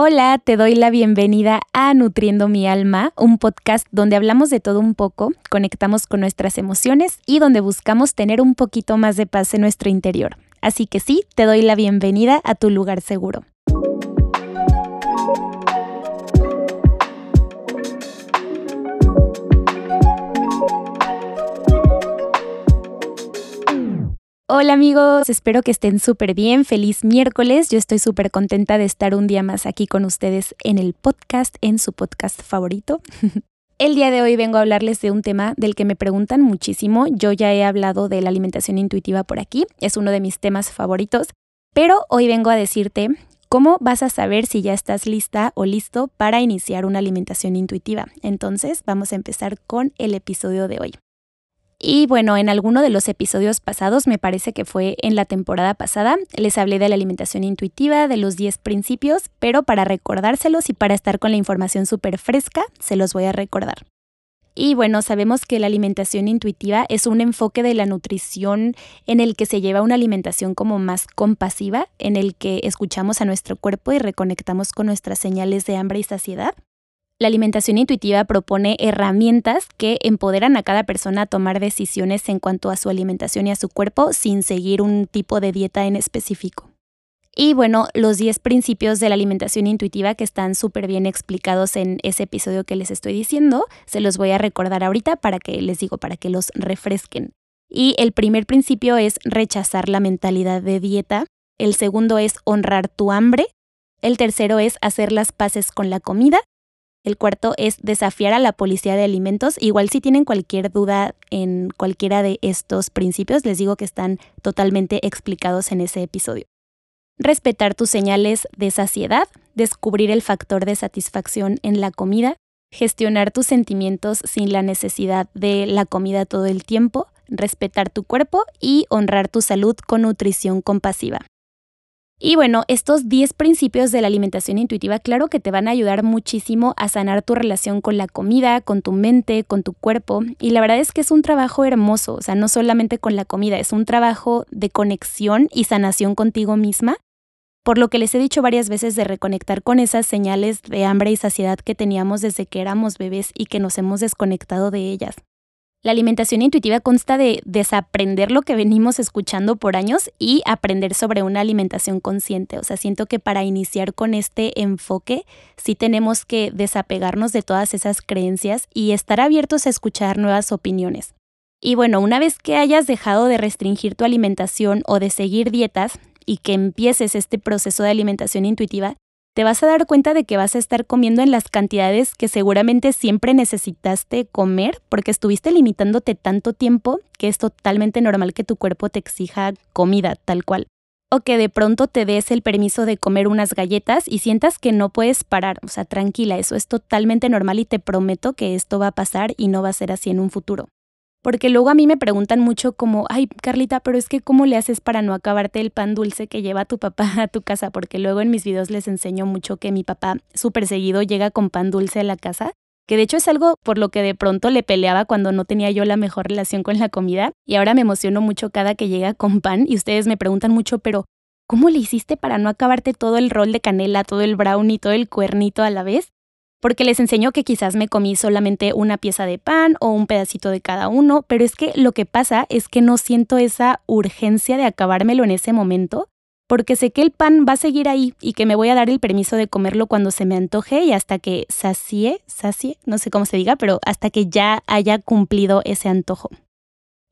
Hola, te doy la bienvenida a Nutriendo mi alma, un podcast donde hablamos de todo un poco, conectamos con nuestras emociones y donde buscamos tener un poquito más de paz en nuestro interior. Así que sí, te doy la bienvenida a tu lugar seguro. Hola amigos, espero que estén súper bien. Feliz miércoles. Yo estoy súper contenta de estar un día más aquí con ustedes en el podcast, en su podcast favorito. El día de hoy vengo a hablarles de un tema del que me preguntan muchísimo. Yo ya he hablado de la alimentación intuitiva por aquí, es uno de mis temas favoritos, pero hoy vengo a decirte cómo vas a saber si ya estás lista o listo para iniciar una alimentación intuitiva. Entonces, vamos a empezar con el episodio de hoy. Y bueno, en alguno de los episodios pasados, me parece que fue en la temporada pasada, les hablé de la alimentación intuitiva, de los 10 principios, pero para recordárselos y para estar con la información súper fresca, se los voy a recordar. Y bueno, sabemos que la alimentación intuitiva es un enfoque de la nutrición en el que se lleva una alimentación como más compasiva, en el que escuchamos a nuestro cuerpo y reconectamos con nuestras señales de hambre y saciedad. La alimentación intuitiva propone herramientas que empoderan a cada persona a tomar decisiones en cuanto a su alimentación y a su cuerpo sin seguir un tipo de dieta en específico. Y bueno, los 10 principios de la alimentación intuitiva que están súper bien explicados en ese episodio que les estoy diciendo, se los voy a recordar ahorita para que les digo, para que los refresquen. Y el primer principio es rechazar la mentalidad de dieta. El segundo es honrar tu hambre. El tercero es hacer las paces con la comida. El cuarto es desafiar a la policía de alimentos. Igual si tienen cualquier duda en cualquiera de estos principios, les digo que están totalmente explicados en ese episodio. Respetar tus señales de saciedad, descubrir el factor de satisfacción en la comida, gestionar tus sentimientos sin la necesidad de la comida todo el tiempo, respetar tu cuerpo y honrar tu salud con nutrición compasiva. Y bueno, estos 10 principios de la alimentación intuitiva, claro que te van a ayudar muchísimo a sanar tu relación con la comida, con tu mente, con tu cuerpo. Y la verdad es que es un trabajo hermoso, o sea, no solamente con la comida, es un trabajo de conexión y sanación contigo misma. Por lo que les he dicho varias veces de reconectar con esas señales de hambre y saciedad que teníamos desde que éramos bebés y que nos hemos desconectado de ellas. La alimentación intuitiva consta de desaprender lo que venimos escuchando por años y aprender sobre una alimentación consciente. O sea, siento que para iniciar con este enfoque sí tenemos que desapegarnos de todas esas creencias y estar abiertos a escuchar nuevas opiniones. Y bueno, una vez que hayas dejado de restringir tu alimentación o de seguir dietas y que empieces este proceso de alimentación intuitiva, te vas a dar cuenta de que vas a estar comiendo en las cantidades que seguramente siempre necesitaste comer porque estuviste limitándote tanto tiempo que es totalmente normal que tu cuerpo te exija comida tal cual. O que de pronto te des el permiso de comer unas galletas y sientas que no puedes parar. O sea, tranquila, eso es totalmente normal y te prometo que esto va a pasar y no va a ser así en un futuro. Porque luego a mí me preguntan mucho como, ay, Carlita, pero es que ¿cómo le haces para no acabarte el pan dulce que lleva tu papá a tu casa? Porque luego en mis videos les enseño mucho que mi papá súper seguido llega con pan dulce a la casa, que de hecho es algo por lo que de pronto le peleaba cuando no tenía yo la mejor relación con la comida y ahora me emociono mucho cada que llega con pan y ustedes me preguntan mucho, pero ¿cómo le hiciste para no acabarte todo el rol de canela, todo el brownie, todo el cuernito a la vez? Porque les enseñó que quizás me comí solamente una pieza de pan o un pedacito de cada uno, pero es que lo que pasa es que no siento esa urgencia de acabármelo en ese momento, porque sé que el pan va a seguir ahí y que me voy a dar el permiso de comerlo cuando se me antoje y hasta que sacie, sacie, no sé cómo se diga, pero hasta que ya haya cumplido ese antojo.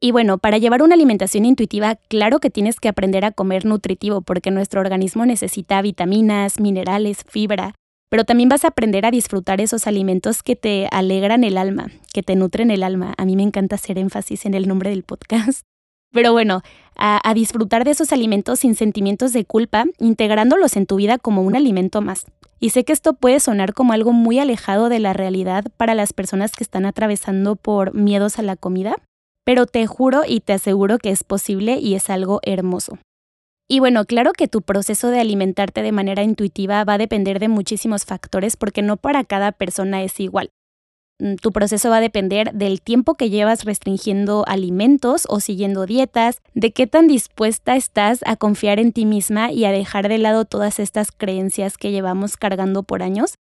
Y bueno, para llevar una alimentación intuitiva, claro que tienes que aprender a comer nutritivo porque nuestro organismo necesita vitaminas, minerales, fibra, pero también vas a aprender a disfrutar esos alimentos que te alegran el alma, que te nutren el alma. A mí me encanta hacer énfasis en el nombre del podcast. Pero bueno, a, disfrutar de esos alimentos sin sentimientos de culpa, integrándolos en tu vida como un alimento más. Y sé que esto puede sonar como algo muy alejado de la realidad para las personas que están atravesando por miedos a la comida, pero te juro y te aseguro que es posible y es algo hermoso. Y bueno, claro que tu proceso de alimentarte de manera intuitiva va a depender de muchísimos factores porque no para cada persona es igual. Mm, tu proceso va a depender del tiempo que llevas restringiendo alimentos o siguiendo dietas, de qué tan dispuesta estás a confiar en ti misma y a dejar de lado todas estas creencias que llevamos cargando por años.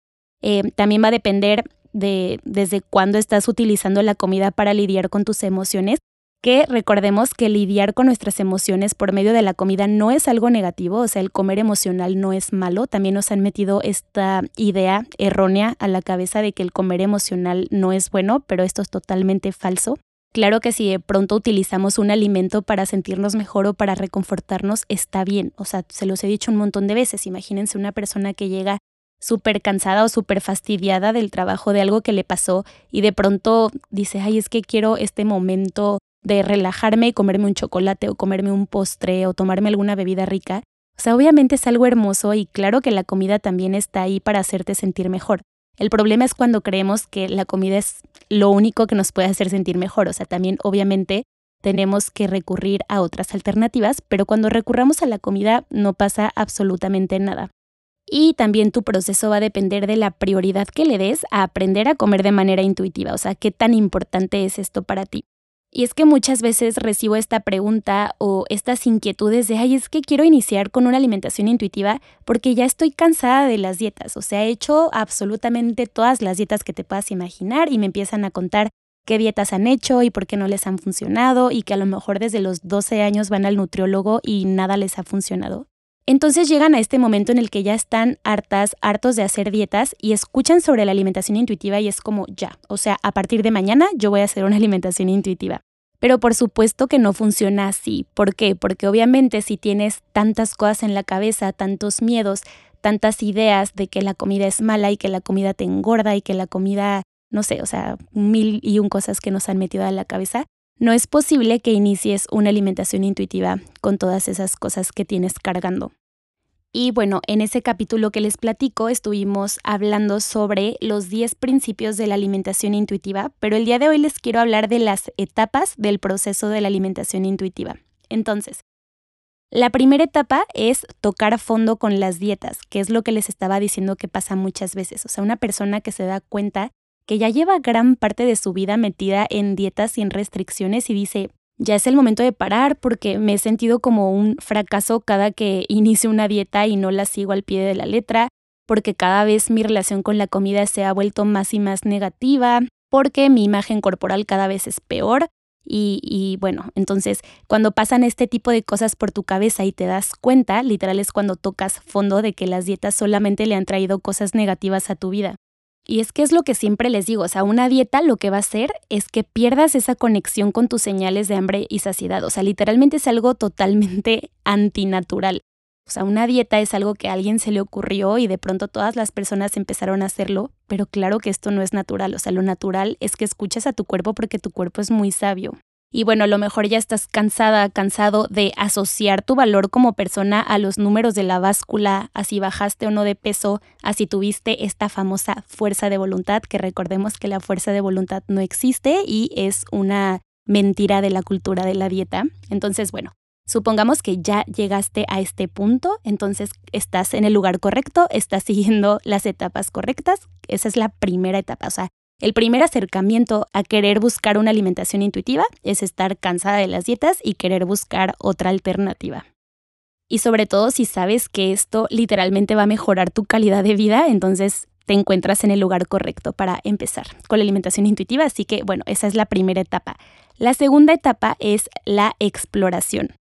Eh, también va a depender de desde cuándo estás utilizando la comida para lidiar con tus emociones que recordemos que lidiar con nuestras emociones por medio de la comida no es algo negativo, o sea, el comer emocional no es malo. También nos han metido esta idea errónea a la cabeza de que el comer emocional no es bueno, pero esto es totalmente falso. Claro que si de pronto utilizamos un alimento para sentirnos mejor o para reconfortarnos, está bien. O sea, se los he dicho un montón de veces. Imagínense una persona que llega súper cansada o súper fastidiada del trabajo de algo que le pasó y de pronto dice, ay, es que quiero este momento de relajarme y comerme un chocolate o comerme un postre o tomarme alguna bebida rica. O sea, obviamente es algo hermoso y claro que la comida también está ahí para hacerte sentir mejor. El problema es cuando creemos que la comida es lo único que nos puede hacer sentir mejor. O sea, también obviamente tenemos que recurrir a otras alternativas, pero cuando recurramos a la comida no pasa absolutamente nada. Y también tu proceso va a depender de la prioridad que le des a aprender a comer de manera intuitiva, o sea, qué tan importante es esto para ti. Y es que muchas veces recibo esta pregunta o estas inquietudes de, ay, es que quiero iniciar con una alimentación intuitiva porque ya estoy cansada de las dietas. O sea, he hecho absolutamente todas las dietas que te puedas imaginar y me empiezan a contar qué dietas han hecho y por qué no les han funcionado y que a lo mejor desde los 12 años van al nutriólogo y nada les ha funcionado. Entonces llegan a este momento en el que ya están hartas, hartos de hacer dietas y escuchan sobre la alimentación intuitiva y es como ya, o sea, a partir de mañana yo voy a hacer una alimentación intuitiva. Pero por supuesto que no funciona así. ¿Por qué? Porque obviamente si tienes tantas cosas en la cabeza, tantos miedos, tantas ideas de que la comida es mala y que la comida te engorda y que la comida, no sé, o sea, mil y un cosas que nos han metido a la cabeza, no es posible que inicies una alimentación intuitiva con todas esas cosas que tienes cargando. Y bueno, en ese capítulo que les platico estuvimos hablando sobre los 10 principios de la alimentación intuitiva, pero el día de hoy les quiero hablar de las etapas del proceso de la alimentación intuitiva. Entonces, la primera etapa es tocar a fondo con las dietas, que es lo que les estaba diciendo que pasa muchas veces. O sea, una persona que se da cuenta que ya lleva gran parte de su vida metida en dietas sin restricciones y dice, ya es el momento de parar porque me he sentido como un fracaso cada que inicio una dieta y no la sigo al pie de la letra, porque cada vez mi relación con la comida se ha vuelto más y más negativa, porque mi imagen corporal cada vez es peor. Y, y, bueno, entonces cuando pasan este tipo de cosas por tu cabeza y te das cuenta, literal es cuando tocas fondo de que las dietas solamente le han traído cosas negativas a tu vida. Y es que es lo que siempre les digo, o sea, una dieta lo que va a hacer es que pierdas esa conexión con tus señales de hambre y saciedad, o sea, literalmente es algo totalmente antinatural. O sea, una dieta es algo que a alguien se le ocurrió y de pronto todas las personas empezaron a hacerlo, pero claro que esto no es natural, o sea, lo natural es que escuches a tu cuerpo porque tu cuerpo es muy sabio. Y bueno, a lo mejor ya estás cansada, cansado de asociar tu valor como persona a los números de la báscula, a si bajaste o no de peso, a si tuviste esta famosa fuerza de voluntad, que recordemos que la fuerza de voluntad no existe y es una mentira de la cultura de la dieta. Entonces, bueno, supongamos que ya llegaste a este punto, entonces estás en el lugar correcto, estás siguiendo las etapas correctas. Esa es la primera etapa, o sea, el primer acercamiento a querer buscar una alimentación intuitiva es estar cansada de las dietas y querer buscar otra alternativa. Y sobre todo si sabes que esto literalmente va a mejorar tu calidad de vida, entonces te encuentras en el lugar correcto para empezar con la alimentación intuitiva. Así que bueno, esa es la primera etapa. La segunda etapa es la exploración.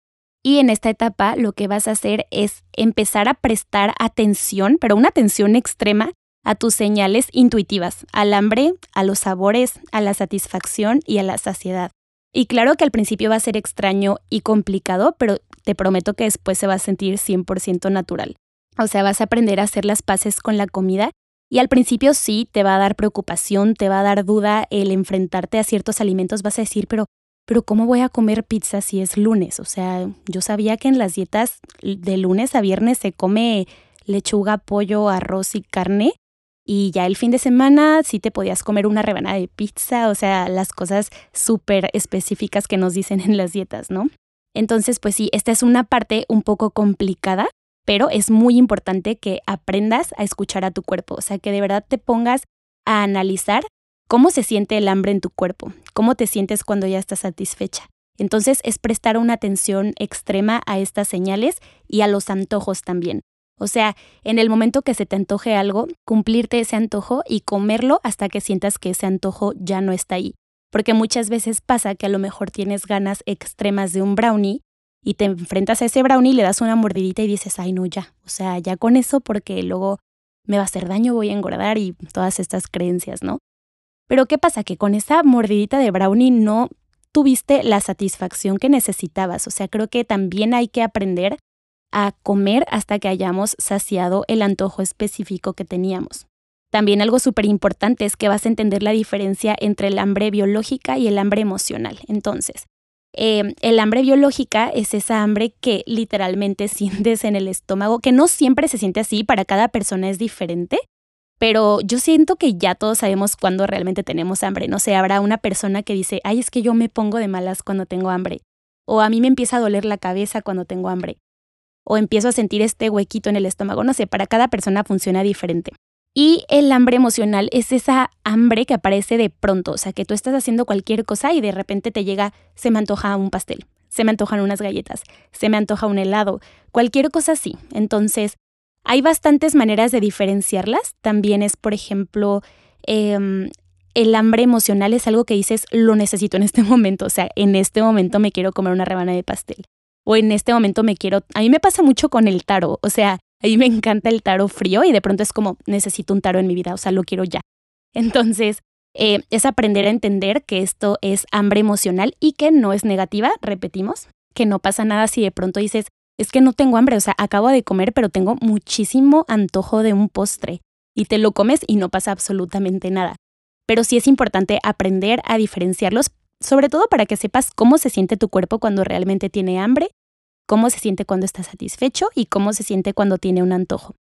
Y en esta etapa lo que vas a hacer es empezar a prestar atención, pero una atención extrema a tus señales intuitivas, al hambre, a los sabores, a la satisfacción y a la saciedad. Y claro que al principio va a ser extraño y complicado, pero te prometo que después se va a sentir 100% natural. O sea, vas a aprender a hacer las paces con la comida y al principio sí te va a dar preocupación, te va a dar duda el enfrentarte a ciertos alimentos, vas a decir, pero pero ¿cómo voy a comer pizza si es lunes? O sea, yo sabía que en las dietas de lunes a viernes se come lechuga, pollo, arroz y carne, y ya el fin de semana sí te podías comer una rebanada de pizza, o sea, las cosas súper específicas que nos dicen en las dietas, ¿no? Entonces, pues sí, esta es una parte un poco complicada, pero es muy importante que aprendas a escuchar a tu cuerpo, o sea, que de verdad te pongas a analizar cómo se siente el hambre en tu cuerpo, cómo te sientes cuando ya estás satisfecha. Entonces es prestar una atención extrema a estas señales y a los antojos también. O sea, en el momento que se te antoje algo, cumplirte ese antojo y comerlo hasta que sientas que ese antojo ya no está ahí. Porque muchas veces pasa que a lo mejor tienes ganas extremas de un brownie y te enfrentas a ese brownie, le das una mordidita y dices, ay no, ya, o sea, ya con eso porque luego me va a hacer daño, voy a engordar y todas estas creencias, ¿no? Pero ¿qué pasa? Que con esa mordidita de brownie no tuviste la satisfacción que necesitabas. O sea, creo que también hay que aprender a comer hasta que hayamos saciado el antojo específico que teníamos. También algo súper importante es que vas a entender la diferencia entre el hambre biológica y el hambre emocional. Entonces, eh, el hambre biológica es esa hambre que literalmente sientes en el estómago, que no siempre se siente así, para cada persona es diferente, pero yo siento que ya todos sabemos cuándo realmente tenemos hambre. No sé, habrá una persona que dice, ay, es que yo me pongo de malas cuando tengo hambre. O a mí me empieza a doler la cabeza cuando tengo hambre. O empiezo a sentir este huequito en el estómago. No sé, para cada persona funciona diferente. Y el hambre emocional es esa hambre que aparece de pronto, o sea, que tú estás haciendo cualquier cosa y de repente te llega, se me antoja un pastel, se me antojan unas galletas, se me antoja un helado, cualquier cosa así. Entonces, hay bastantes maneras de diferenciarlas. También es, por ejemplo, em, el hambre emocional es algo que dices, lo necesito en este momento. O sea, en este momento me quiero comer una rebana de pastel. O en este momento me quiero... A mí me pasa mucho con el taro. O sea, a mí me encanta el taro frío y de pronto es como, necesito un taro en mi vida. O sea, lo quiero ya. Entonces, eh, es aprender a entender que esto es hambre emocional y que no es negativa, repetimos, que no pasa nada si de pronto dices, es que no tengo hambre, o sea, acabo de comer, pero tengo muchísimo antojo de un postre. Y te lo comes y no pasa absolutamente nada. Pero sí es importante aprender a diferenciarlos, sobre todo para que sepas cómo se siente tu cuerpo cuando realmente tiene hambre, cómo se siente cuando está satisfecho y cómo se siente cuando tiene un antojo.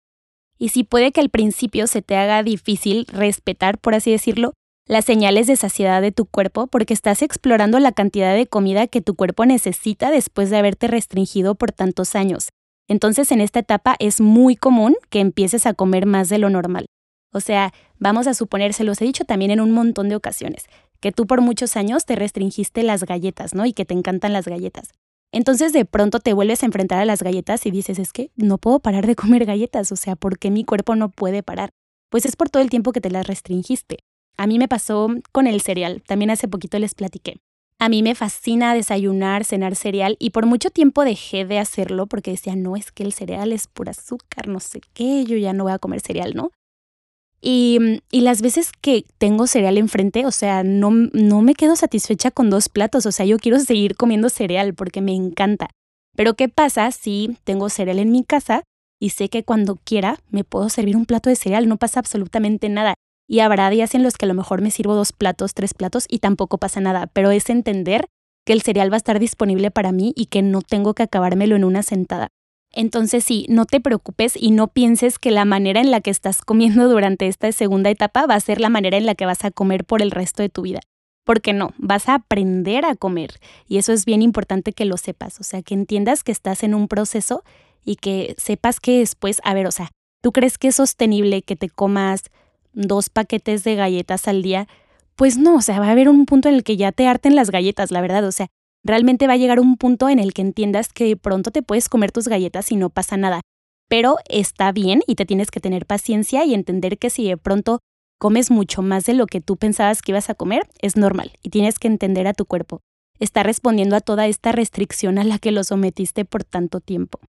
Y si puede que al principio se te haga difícil respetar, por así decirlo, las señales de saciedad de tu cuerpo porque estás explorando la cantidad de comida que tu cuerpo necesita después de haberte restringido por tantos años. Entonces en esta etapa es muy común que empieces a comer más de lo normal. O sea, vamos a suponer, se los he dicho también en un montón de ocasiones, que tú por muchos años te restringiste las galletas, ¿no? Y que te encantan las galletas. Entonces de pronto te vuelves a enfrentar a las galletas y dices, es que no puedo parar de comer galletas, o sea, ¿por qué mi cuerpo no puede parar? Pues es por todo el tiempo que te las restringiste. A mí me pasó con el cereal, también hace poquito les platiqué. A mí me fascina desayunar, cenar cereal y por mucho tiempo dejé de hacerlo porque decía, no, es que el cereal es pura azúcar, no sé qué, yo ya no voy a comer cereal, ¿no? Y, y, las veces que tengo cereal enfrente, o sea, no, no me quedo satisfecha con dos platos, o sea, yo quiero seguir comiendo cereal porque me encanta. Pero ¿qué pasa si tengo cereal en mi casa y sé que cuando quiera me puedo servir un plato de cereal? No pasa absolutamente nada. Y habrá días en los que a lo mejor me sirvo dos platos, tres platos y tampoco pasa nada, pero es entender que el cereal va a estar disponible para mí y que no tengo que acabármelo en una sentada. Entonces sí, no te preocupes y no pienses que la manera en la que estás comiendo durante esta segunda etapa va a ser la manera en la que vas a comer por el resto de tu vida. Porque no, vas a aprender a comer y eso es bien importante que lo sepas, o sea, que entiendas que estás en un proceso y que sepas que después, a ver, o sea, ¿tú crees que es sostenible que te comas dos paquetes de galletas al día, pues no, o sea, va a haber un punto en el que ya te harten las galletas, la verdad, o sea, realmente va a llegar un punto en el que entiendas que pronto te puedes comer tus galletas y no pasa nada. Pero está bien y te tienes que tener paciencia y entender que si de pronto comes mucho más de lo que tú pensabas que ibas a comer, es normal y tienes que entender a tu cuerpo. Está respondiendo a toda esta restricción a la que lo sometiste por tanto tiempo.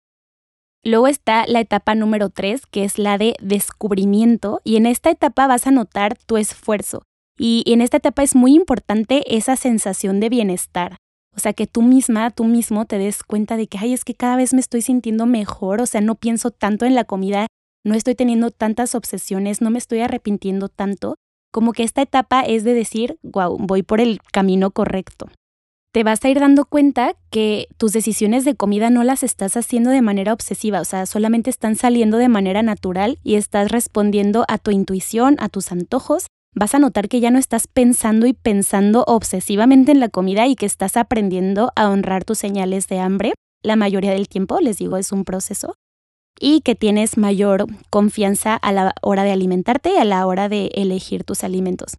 Luego está la etapa número 3, que es la de descubrimiento, y en esta etapa vas a notar tu esfuerzo. Y en esta etapa es muy importante esa sensación de bienestar. O sea, que tú misma, tú mismo te des cuenta de que, ay, es que cada vez me estoy sintiendo mejor, o sea, no pienso tanto en la comida, no estoy teniendo tantas obsesiones, no me estoy arrepintiendo tanto, como que esta etapa es de decir, wow, voy por el camino correcto te vas a ir dando cuenta que tus decisiones de comida no las estás haciendo de manera obsesiva, o sea, solamente están saliendo de manera natural y estás respondiendo a tu intuición, a tus antojos. Vas a notar que ya no estás pensando y pensando obsesivamente en la comida y que estás aprendiendo a honrar tus señales de hambre. La mayoría del tiempo, les digo, es un proceso. Y que tienes mayor confianza a la hora de alimentarte y a la hora de elegir tus alimentos.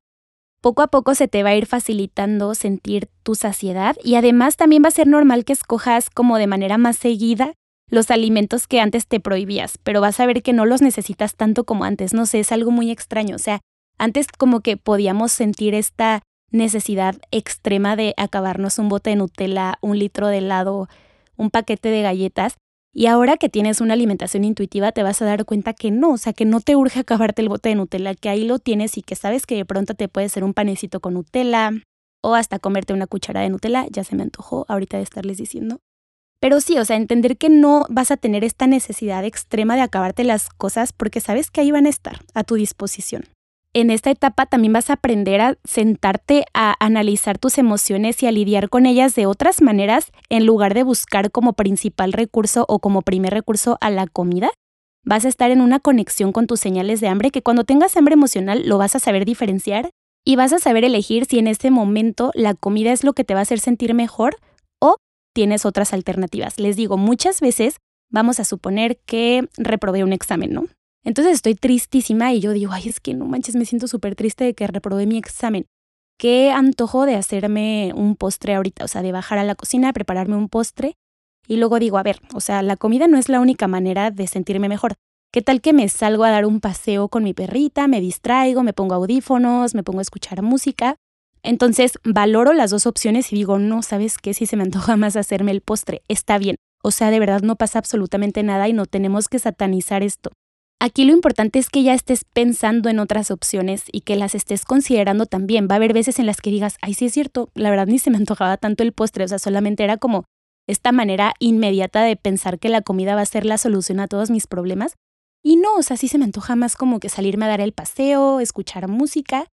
poco a poco se te va a ir facilitando sentir tu saciedad y además también va a ser normal que escojas como de manera más seguida los alimentos que antes te prohibías, pero vas a ver que no los necesitas tanto como antes, no sé, es algo muy extraño, o sea, antes como que podíamos sentir esta necesidad extrema de acabarnos un bote de Nutella, un litro de helado, un paquete de galletas, y ahora que tienes una alimentación intuitiva te vas a dar cuenta que no, o sea, que no te urge acabarte el bote de Nutella, que ahí lo tienes y que sabes que de pronto te puede ser un panecito con Nutella o hasta comerte una cuchara de Nutella, ya se me antojó ahorita de estarles diciendo. Pero sí, o sea, entender que no vas a tener esta necesidad extrema de acabarte las cosas porque sabes que ahí van a estar a tu disposición en esta etapa también vas a aprender a sentarte a analizar tus emociones y a lidiar con ellas de otras maneras en lugar de buscar como principal recurso o como primer recurso a la comida. Vas a estar en una conexión con tus señales de hambre que cuando tengas hambre emocional lo vas a saber diferenciar y vas a saber elegir si en este momento la comida es lo que te va a hacer sentir mejor o tienes otras alternativas. Les digo, muchas veces vamos a suponer que reprobé un examen, ¿no? Entonces estoy tristísima y yo digo, ay, es que no manches, me siento súper triste de que reprobé mi examen. Qué antojo de hacerme un postre ahorita, o sea, de bajar a la cocina, prepararme un postre. Y luego digo, a ver, o sea, la comida no es la única manera de sentirme mejor. ¿Qué tal que me salgo a dar un paseo con mi perrita, me distraigo, me pongo audífonos, me pongo a escuchar música? Entonces valoro las dos opciones y digo, no, ¿sabes qué? Si se me antoja más hacerme el postre, está bien. O sea, de verdad no pasa absolutamente nada y no tenemos que satanizar esto. Aquí lo importante es que ya estés pensando en otras opciones y que las estés considerando también. Va a haber veces en las que digas, ay, sí es cierto, la verdad ni se me antojaba tanto el postre, o sea, solamente era como esta manera inmediata de pensar que la comida va a ser la solución a todos mis problemas. Y no, o sea, sí se me antoja más como que salirme a dar el paseo, escuchar música.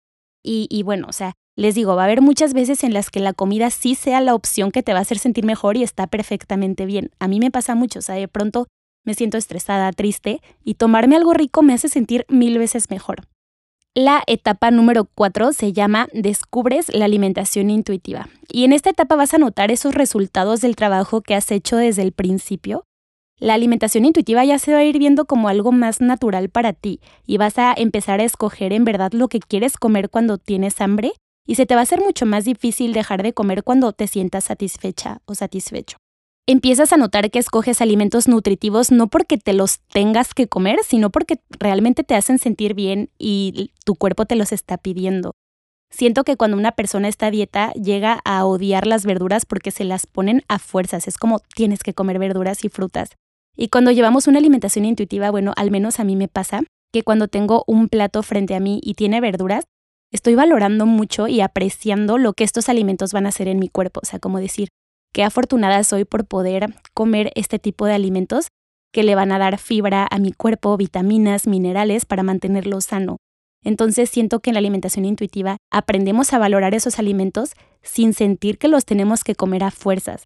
Y, y bueno, o sea, les digo, va a haber muchas veces en las que la comida sí sea la opción que te va a hacer sentir mejor y está perfectamente bien. A mí me pasa mucho, o sea, de pronto me siento estresada, triste, y tomarme algo rico me hace sentir mil veces mejor. La etapa número cuatro se llama Descubres la alimentación intuitiva. Y en esta etapa vas a notar esos resultados del trabajo que has hecho desde el principio. La alimentación intuitiva ya se va a ir viendo como algo más natural para ti y vas a empezar a escoger en verdad lo que quieres comer cuando tienes hambre y se te va a hacer mucho más difícil dejar de comer cuando te sientas satisfecha o satisfecho empiezas a notar que escoges alimentos nutritivos no porque te los tengas que comer, sino porque realmente te hacen sentir bien y tu cuerpo te los está pidiendo. Siento que cuando una persona está dieta llega a odiar las verduras porque se las ponen a fuerzas, es como tienes que comer verduras y frutas. Y cuando llevamos una alimentación intuitiva, bueno, al menos a mí me pasa que cuando tengo un plato frente a mí y tiene verduras, estoy valorando mucho y apreciando lo que estos alimentos van a hacer en mi cuerpo, o sea, como decir, Qué afortunada soy por poder comer este tipo de alimentos que le van a dar fibra a mi cuerpo, vitaminas, minerales para mantenerlo sano. Entonces siento que en la alimentación intuitiva aprendemos a valorar esos alimentos sin sentir que los tenemos que comer a fuerzas.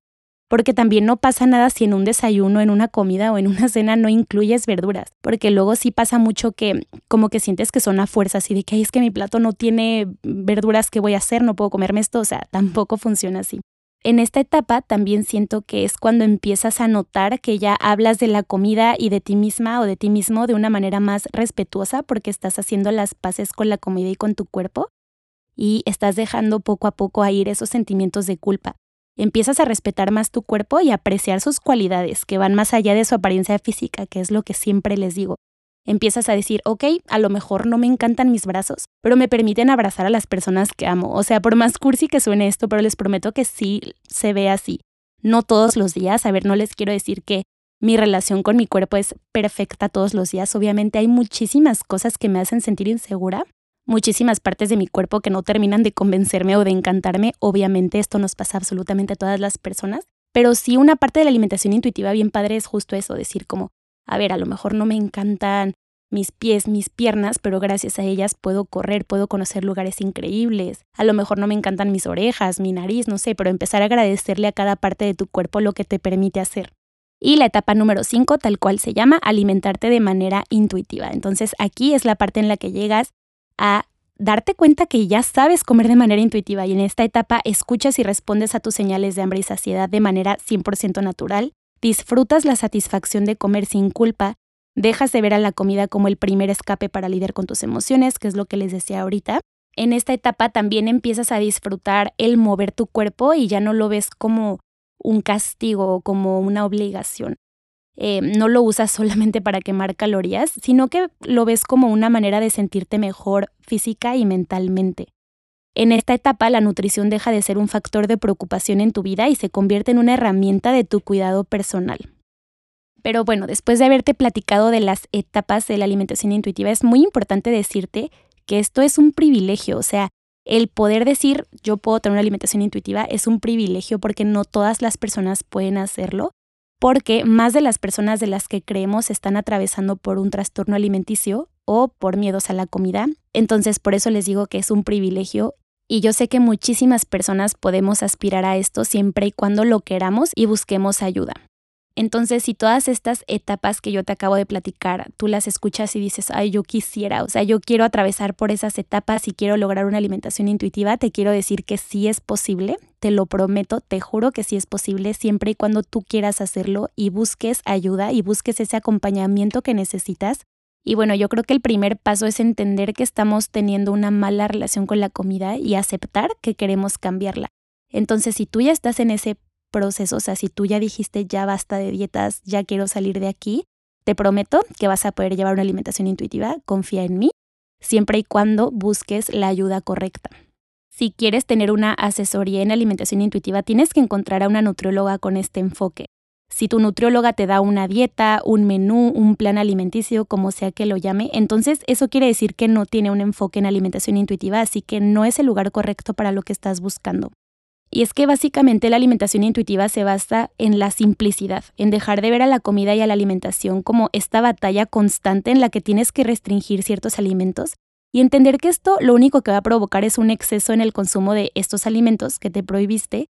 Porque también no pasa nada si en un desayuno, en una comida o en una cena no incluyes verduras. Porque luego sí pasa mucho que como que sientes que son a fuerzas y de que es que mi plato no tiene verduras, ¿qué voy a hacer? No puedo comerme esto. O sea, tampoco funciona así. En esta etapa también siento que es cuando empiezas a notar que ya hablas de la comida y de ti misma o de ti mismo de una manera más respetuosa porque estás haciendo las paces con la comida y con tu cuerpo y estás dejando poco a poco a ir esos sentimientos de culpa. Empiezas a respetar más tu cuerpo y apreciar sus cualidades que van más allá de su apariencia física, que es lo que siempre les digo empiezas a decir, ok, a lo mejor no me encantan mis brazos, pero me permiten abrazar a las personas que amo. O sea, por más cursi que suene esto, pero les prometo que sí se ve así. No todos los días, a ver, no les quiero decir que mi relación con mi cuerpo es perfecta todos los días. Obviamente hay muchísimas cosas que me hacen sentir insegura, muchísimas partes de mi cuerpo que no terminan de convencerme o de encantarme. Obviamente esto nos pasa absolutamente a todas las personas. Pero sí una parte de la alimentación intuitiva bien padre es justo eso, decir como, a ver, a lo mejor no me encantan mis pies, mis piernas, pero gracias a ellas puedo correr, puedo conocer lugares increíbles. A lo mejor no me encantan mis orejas, mi nariz, no sé, pero empezar a agradecerle a cada parte de tu cuerpo lo que te permite hacer. Y la etapa número 5, tal cual se llama, alimentarte de manera intuitiva. Entonces aquí es la parte en la que llegas a darte cuenta que ya sabes comer de manera intuitiva y en esta etapa escuchas y respondes a tus señales de hambre y saciedad de manera 100% natural disfrutas la satisfacción de comer sin culpa, dejas de ver a la comida como el primer escape para lidiar con tus emociones, que es lo que les decía ahorita, En esta etapa también empiezas a disfrutar el mover tu cuerpo y ya no lo ves como un castigo o como una obligación. Eh, no lo usas solamente para quemar calorías, sino que lo ves como una manera de sentirte mejor física y mentalmente. En esta etapa la nutrición deja de ser un factor de preocupación en tu vida y se convierte en una herramienta de tu cuidado personal. Pero bueno, después de haberte platicado de las etapas de la alimentación intuitiva, es muy importante decirte que esto es un privilegio, o sea, el poder decir yo puedo tener una alimentación intuitiva es un privilegio porque no todas las personas pueden hacerlo, porque más de las personas de las que creemos están atravesando por un trastorno alimenticio o por miedos a la comida. Entonces, por eso les digo que es un privilegio y yo sé que muchísimas personas podemos aspirar a esto siempre y cuando lo queramos y busquemos ayuda. Entonces, si todas estas etapas que yo te acabo de platicar, tú las escuchas y dices, ay, yo quisiera, o sea, yo quiero atravesar por esas etapas y quiero lograr una alimentación intuitiva, te quiero decir que sí es posible, te lo prometo, te juro que sí es posible, siempre y cuando tú quieras hacerlo y busques ayuda y busques ese acompañamiento que necesitas. Y bueno, yo creo que el primer paso es entender que estamos teniendo una mala relación con la comida y aceptar que queremos cambiarla. Entonces, si tú ya estás en ese proceso, o sea, si tú ya dijiste ya basta de dietas, ya quiero salir de aquí, te prometo que vas a poder llevar una alimentación intuitiva, confía en mí, siempre y cuando busques la ayuda correcta. Si quieres tener una asesoría en alimentación intuitiva, tienes que encontrar a una nutrióloga con este enfoque. Si tu nutrióloga te da una dieta, un menú, un plan alimenticio, como sea que lo llame, entonces eso quiere decir que no tiene un enfoque en alimentación intuitiva, así que no es el lugar correcto para lo que estás buscando. Y es que básicamente la alimentación intuitiva se basa en la simplicidad, en dejar de ver a la comida y a la alimentación como esta batalla constante en la que tienes que restringir ciertos alimentos y entender que esto lo único que va a provocar es un exceso en el consumo de estos alimentos que te prohibiste,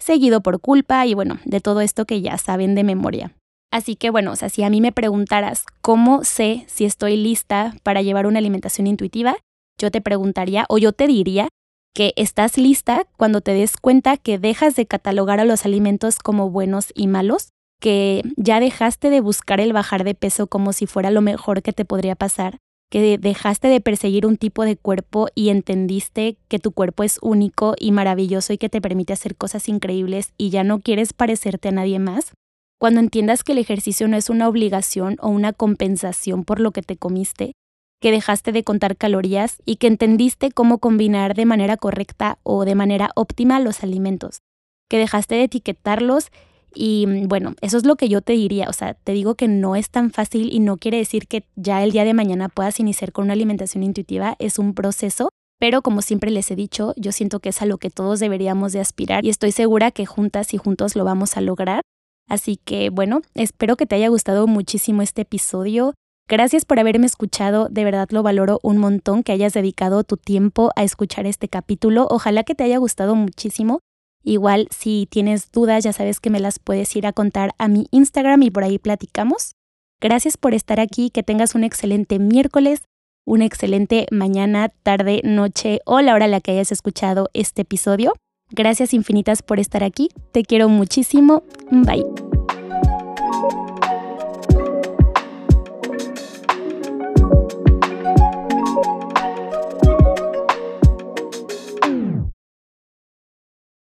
seguido por culpa y bueno, de todo esto que ya saben de memoria. Así que bueno, o sea, si a mí me preguntaras cómo sé si estoy lista para llevar una alimentación intuitiva, yo te preguntaría o yo te diría que estás lista cuando te des cuenta que dejas de catalogar a los alimentos como buenos y malos, que ya dejaste de buscar el bajar de peso como si fuera lo mejor que te podría pasar, que dejaste de perseguir un tipo de cuerpo y entendiste que tu cuerpo es único y maravilloso y que te permite hacer cosas increíbles y ya no quieres parecerte a nadie más. Cuando entiendas que el ejercicio no es una obligación o una compensación por lo que te comiste, que dejaste de contar calorías y que entendiste cómo combinar de manera correcta o de manera óptima los alimentos, que dejaste de etiquetarlos y mm, bueno, eso es lo que yo te diría, o sea, te digo que no es tan fácil y no quiere decir que ya el día de mañana puedas iniciar con una alimentación intuitiva, es un proceso, pero como siempre les he dicho, yo siento que es a lo que todos deberíamos de aspirar y estoy segura que juntas y juntos lo vamos a lograr. Así que bueno, espero que te haya gustado muchísimo este episodio. Gracias por haberme escuchado, de verdad lo valoro un montón que hayas dedicado tu tiempo a escuchar este capítulo. Ojalá que te haya gustado muchísimo. Igual si tienes dudas ya sabes que me las puedes ir a contar a mi Instagram y por ahí platicamos. Gracias por estar aquí, que tengas un excelente miércoles, una excelente mañana, tarde, noche o la hora a la que hayas escuchado este episodio. Gracias infinitas por estar aquí, te quiero muchísimo, bye.